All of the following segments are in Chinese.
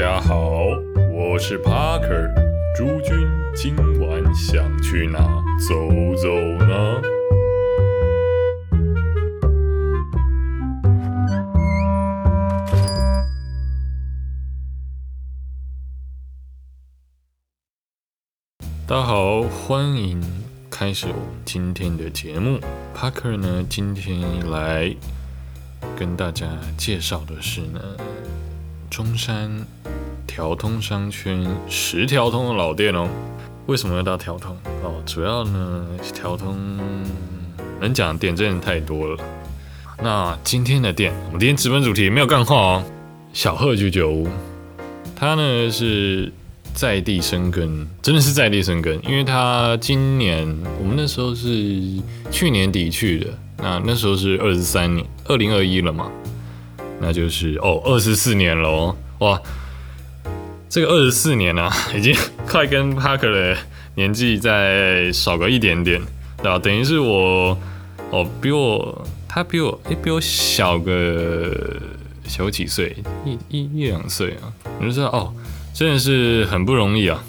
大家好，我是 Parker。诸君今晚想去哪走走呢？大家好，欢迎开始我们今天的节目。Parker 呢，今天来跟大家介绍的是呢，中山调通商圈十条通的老店哦。为什么要到调通？哦，主要呢，调通能讲的店真的太多了。那今天的店，我们今天直奔主题没有干话哦。小贺居酒屋，它呢是。在地生根，真的是在地生根，因为他今年我们那时候是去年底去的，那那时候是二十三年，二零二一了嘛，那就是哦二十四年喽哇，这个二十四年呢，已经快跟 Parker 的年纪再少个一点点，对吧？等于是我哦比我他比我哎比我小个小几岁，一一一两岁啊，你就知道哦。真的是很不容易啊，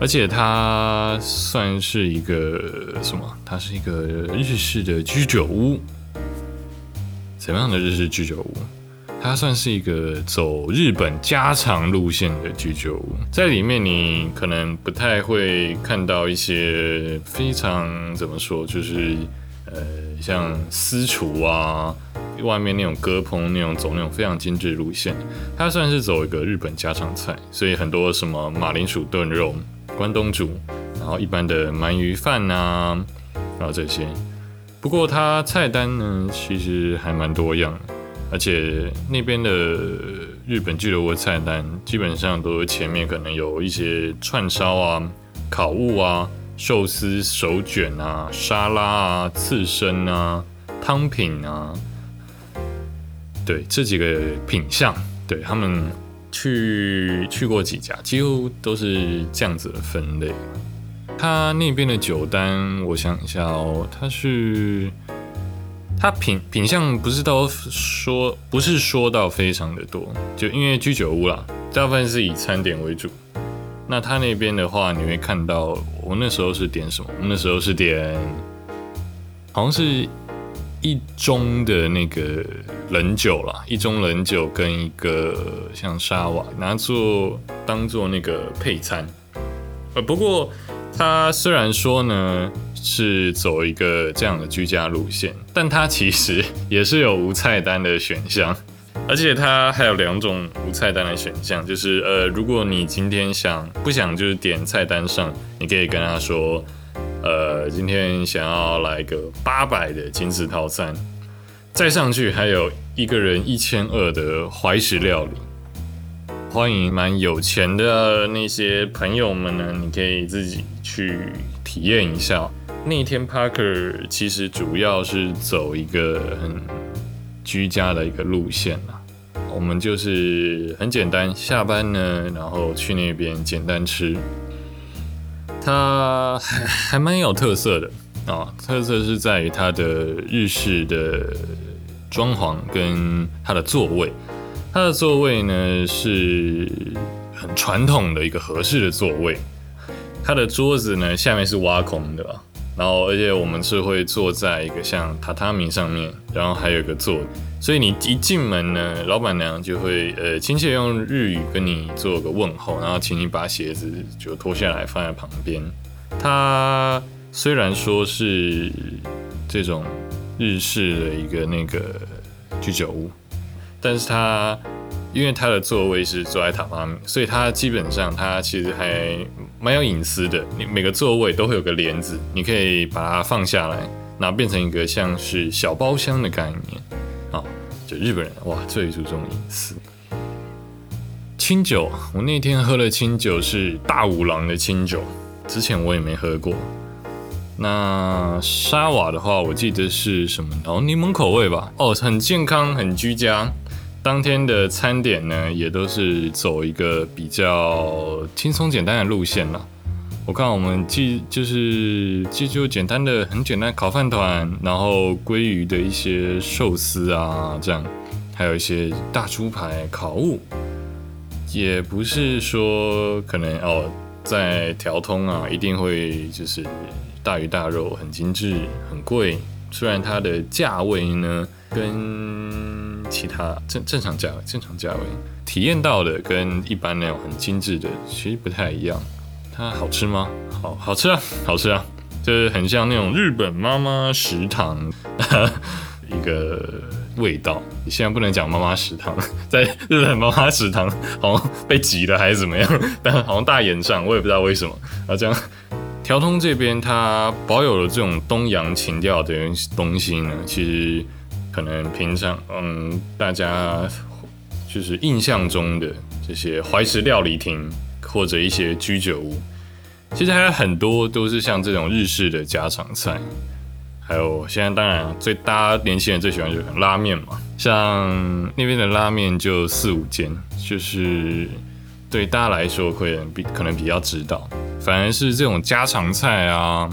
而且它算是一个什么？它是一个日式的居酒屋。怎么样的日式居酒屋？它算是一个走日本家常路线的居酒屋，在里面你可能不太会看到一些非常怎么说，就是呃像私厨啊。外面那种割烹那种走那种非常精致路线，它算是走一个日本家常菜，所以很多什么马铃薯炖肉、关东煮，然后一般的鳗鱼饭呐，然后这些。不过它菜单呢，其实还蛮多样，而且那边的日本居酒屋菜单基本上都前面可能有一些串烧啊、烤物啊、寿司手卷啊、沙拉啊、刺身啊、汤品啊。对这几个品相，对他们去去过几家，几乎都是这样子的分类。他那边的酒单，我想一下哦，他是他品品相不是都说不是说到非常的多，就因为居酒屋啦，大部分是以餐点为主。那他那边的话，你会看到我那时候是点什么？我那时候是点好像是。一盅的那个冷酒啦，一盅冷酒跟一个像沙瓦，拿做当做那个配餐。呃，不过它虽然说呢是走一个这样的居家路线，但它其实也是有无菜单的选项，而且它还有两种无菜单的选项，就是呃，如果你今天想不想就是点菜单上，你可以跟他说。呃，今天想要来个八百的精致套餐，再上去还有一个人一千二的怀石料理。欢迎蛮有钱的那些朋友们呢，你可以自己去体验一下。那天 Parker 其实主要是走一个很居家的一个路线啦，我们就是很简单，下班呢，然后去那边简单吃。它还还蛮有特色的啊，特色是在于它的日式的装潢跟它的座位。它的座位呢是很传统的一个合适的座位。它的桌子呢下面是挖空的，然后而且我们是会坐在一个像榻榻米上面，然后还有一个座。所以你一进门呢，老板娘就会呃亲切用日语跟你做个问候，然后请你把鞋子就脱下来放在旁边。它虽然说是这种日式的一个那个居酒屋，但是它因为它的座位是坐在榻榻米，所以它基本上它其实还蛮有隐私的。你每个座位都会有个帘子，你可以把它放下来，然后变成一个像是小包厢的概念。啊就日本人哇，最注重隐私。清酒，我那天喝了清酒是大五郎的清酒，之前我也没喝过。那沙瓦的话，我记得是什么？哦，柠檬口味吧。哦，很健康，很居家。当天的餐点呢，也都是走一个比较轻松简单的路线了。我看我们记就是记就简单的很简单烤饭团，然后鲑鱼的一些寿司啊，这样，还有一些大猪排烤物，也不是说可能哦，在调通啊，一定会就是大鱼大肉，很精致，很贵。虽然它的价位呢，跟其他正正常价位、正常价位体验到的跟一般那种很精致的其实不太一样。它好吃吗？好好吃啊，好吃啊，就是很像那种日本妈妈食堂一个。味道，你现在不能讲妈妈食堂，在日本妈妈食堂好像被挤了还是怎么样，但好像大演上，我也不知道为什么。啊，这样，调通这边它保有了这种东洋情调的东西呢，其实可能平常嗯大家就是印象中的这些怀石料理厅或者一些居酒屋，其实还有很多都是像这种日式的家常菜。还有现在当然最大家年轻人最喜欢就是拉面嘛，像那边的拉面就四五间，就是对大家来说会比可能比较知道，反而是这种家常菜啊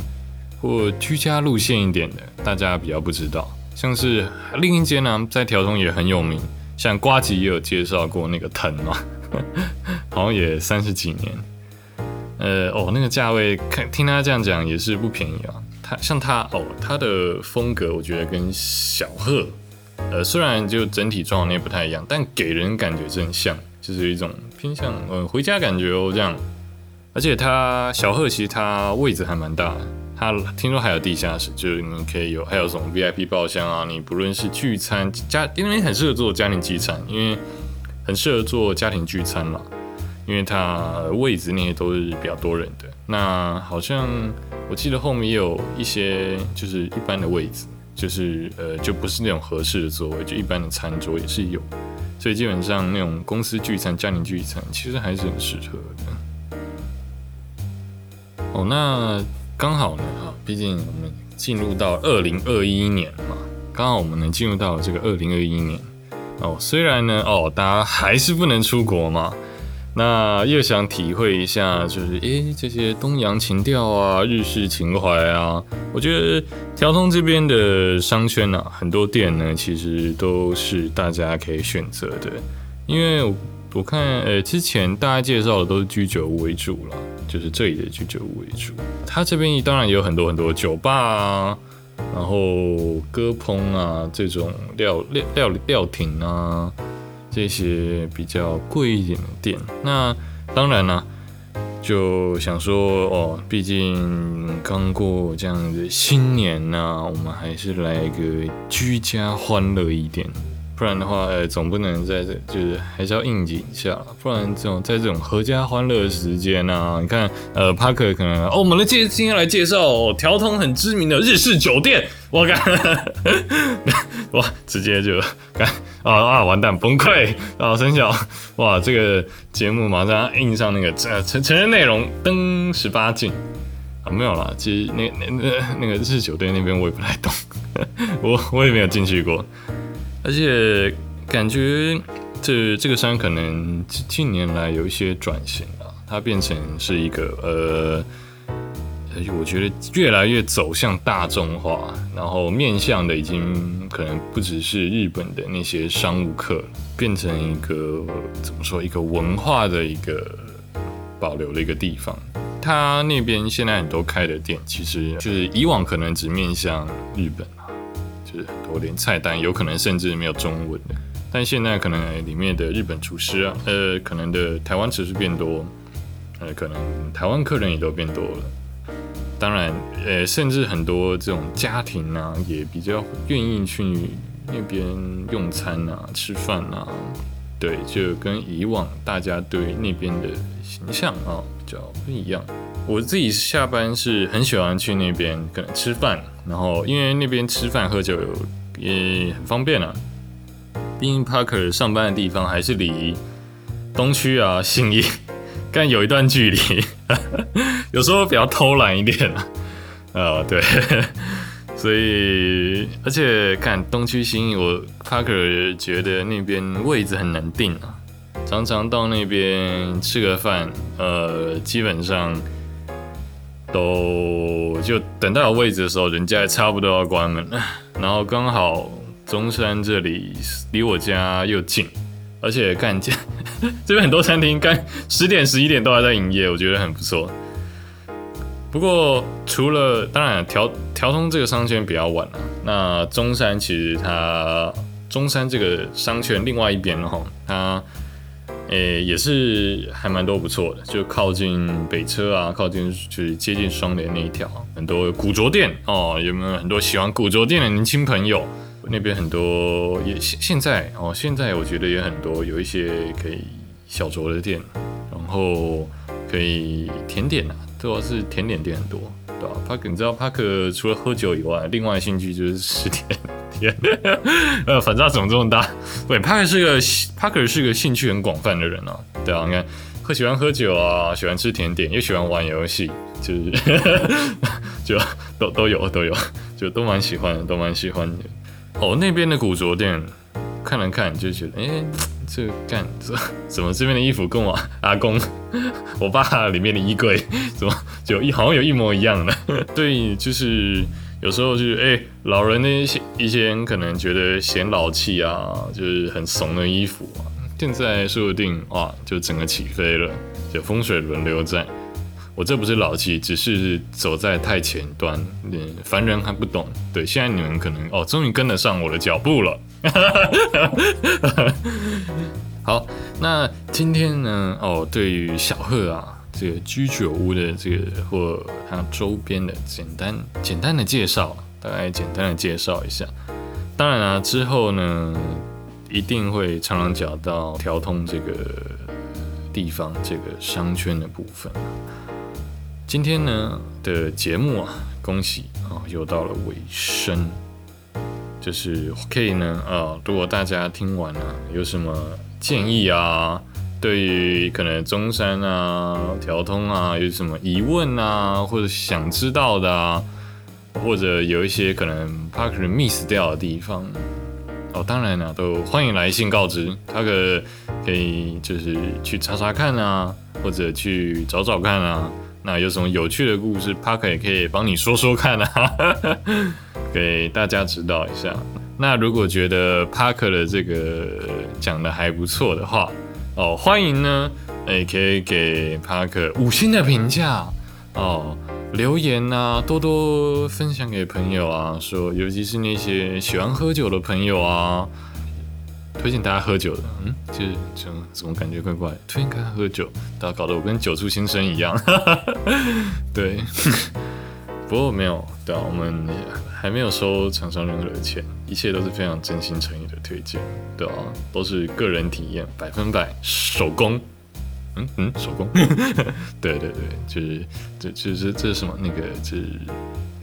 或居家路线一点的，大家比较不知道。像是另一间呢，在条通也很有名，像瓜吉也有介绍过那个藤嘛，好像也三十几年，呃哦那个价位看听他这样讲也是不便宜啊。他像他哦，他的风格我觉得跟小贺，呃，虽然就整体状况也不太一样，但给人感觉真像，就是一种偏向呃回家感觉哦这样。而且他小贺其实他位置还蛮大的，他听说还有地下室，就是你可以有还有什么 VIP 包厢啊，你不论是聚餐家，因为很适合做家庭聚餐，因为很适合做家庭聚餐嘛，因为它位置那些都是比较多人的。那好像。我记得后面也有一些就是一般的位置，就是呃就不是那种合适的座位，就一般的餐桌也是有，所以基本上那种公司聚餐、家庭聚餐其实还是很适合的。哦，那刚好呢，哈，毕竟我们进入到二零二一年嘛，刚好我们能进入到这个二零二一年。哦，虽然呢，哦，大家还是不能出国嘛。那又想体会一下，就是诶这些东洋情调啊，日式情怀啊，我觉得调通这边的商圈啊，很多店呢，其实都是大家可以选择的。因为我我看，呃，之前大家介绍的都是居酒屋为主了，就是这里的居酒屋为主。它这边当然也有很多很多酒吧啊，然后歌棚啊，这种料料料料亭啊。这些比较贵一点的店，那当然呢，就想说哦，毕竟刚过这样的新年呢，我们还是来一个居家欢乐一点。不然的话，呃，总不能在这，就是还是要应景一下。不然这种在这种合家欢乐的时间呢，你看，呃帕克可能哦，我们来介今天来介绍调通很知名的日式酒店，我干，哇，直接就干啊啊，完蛋，崩溃啊，生效，哇，这个节目马上印上那个呃成成人内容登十八禁啊，没有啦，其实那那那那个日式酒店那边我也不太懂，我我也没有进去过。而且感觉这这个山可能近年来有一些转型啊，它变成是一个呃，我觉得越来越走向大众化，然后面向的已经可能不只是日本的那些商务客，变成一个怎么说一个文化的一个保留的一个地方。它那边现在很多开的店，其实就是以往可能只面向日本。就是很多连菜单有可能甚至没有中文的，但现在可能里面的日本厨师啊，呃，可能的台湾厨师变多，呃，可能台湾客人也都变多了。当然，呃，甚至很多这种家庭啊，也比较愿意去那边用餐啊、吃饭啊。对，就跟以往大家对那边的形象啊较不一样。我自己下班是很喜欢去那边可能吃饭。然后，因为那边吃饭喝酒也很方便啊。毕竟 Parker 上班的地方还是离东区啊、信义，但有一段距离，有时候比较偷懒一点啊。呃，对，所以而且看东区新义，我 Parker 觉得那边位置很难定啊。常常到那边吃个饭，呃，基本上。都就等到有位置的时候，人家差不多要关门了。然后刚好中山这里离我家又近，而且干这 这边很多餐厅干十点十一点都还在营业，我觉得很不错。不过除了当然调调通这个商圈比较晚了，那中山其实它中山这个商圈另外一边哈，它诶也是还蛮多不错的，就靠近北车啊，靠近就是接近双联那一条，很多古着店哦，有没有很多喜欢古着店的年轻朋友？那边很多也现现在哦，现在我觉得也很多有一些可以小酌的店，然后可以甜点啊，主要是甜点店很多，对吧？帕克，你知道帕克除了喝酒以外，另外兴趣就是吃甜点。呃，反差怎么这么大？对，帕克是个帕克是个兴趣很广泛的人啊，对啊，你看，喝喜欢喝酒啊，喜欢吃甜点，又喜欢玩游戏，就是 就都都有都有，就都蛮喜欢的，都蛮喜欢的。哦，那边的古着店看了看，就觉得，哎，这干这怎么这边的衣服跟我阿公、我爸里面的衣柜怎么就一好像有一模一样的？对，就是有时候就是，哎，老人的一些一些人可能觉得显老气啊，就是很怂的衣服啊，现在说不定哇，就整个起飞了，就风水轮流转。我这不是老气，只是走在太前端，嗯凡人还不懂。对，现在你们可能哦，终于跟得上我的脚步了。好，那今天呢？哦，对于小贺啊，这个居酒屋的这个或它周边的简单简单的介绍，大概简单的介绍一下。当然啊，之后呢，一定会常常讲到调通这个地方这个商圈的部分。今天呢的节目啊，恭喜啊，又到了尾声。就是可以呢，啊，如果大家听完了有什么建议啊，对于可能中山啊、调通啊有什么疑问啊，或者想知道的啊，或者有一些可能 Parker miss 掉的地方，哦，当然了，都欢迎来信告知。他可可以就是去查查看啊，或者去找找看啊。那有什么有趣的故事，Parker 也可以帮你说说看啊，给大家指导一下。那如果觉得 Parker 的这个讲的还不错的话，哦，欢迎呢，也可以给 Parker 五星的评价哦，留言啊，多多分享给朋友啊，说尤其是那些喜欢喝酒的朋友啊。推荐大家喝酒的，嗯，就是怎怎么感觉怪怪？推荐大家喝酒，大家搞得我跟酒出新生一样。对，不过没有，对啊，我们还没有收厂商任何的钱，一切都是非常真心诚意的推荐，对啊，都是个人体验，百分百手工。嗯嗯，手工。对对对，就是这这这这是什么？那个是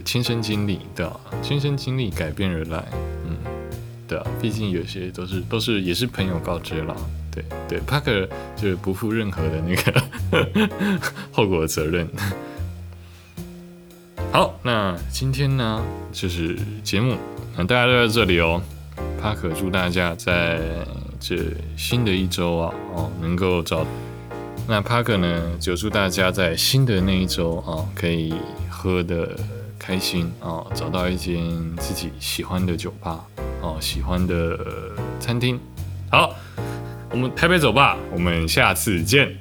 亲身经历，对啊，亲身经历改变而来，嗯。对啊，毕竟有些都是都是也是朋友告知了，对对，Parker 就是不负任何的那个 后果责任。好，那今天呢就是节目，那大家都在这里哦。帕克祝大家在这新的一周啊哦能够找，那帕克呢就祝大家在新的那一周啊可以喝的开心啊，找到一间自己喜欢的酒吧。哦，喜欢的餐厅，好，我们台北走吧，我们下次见。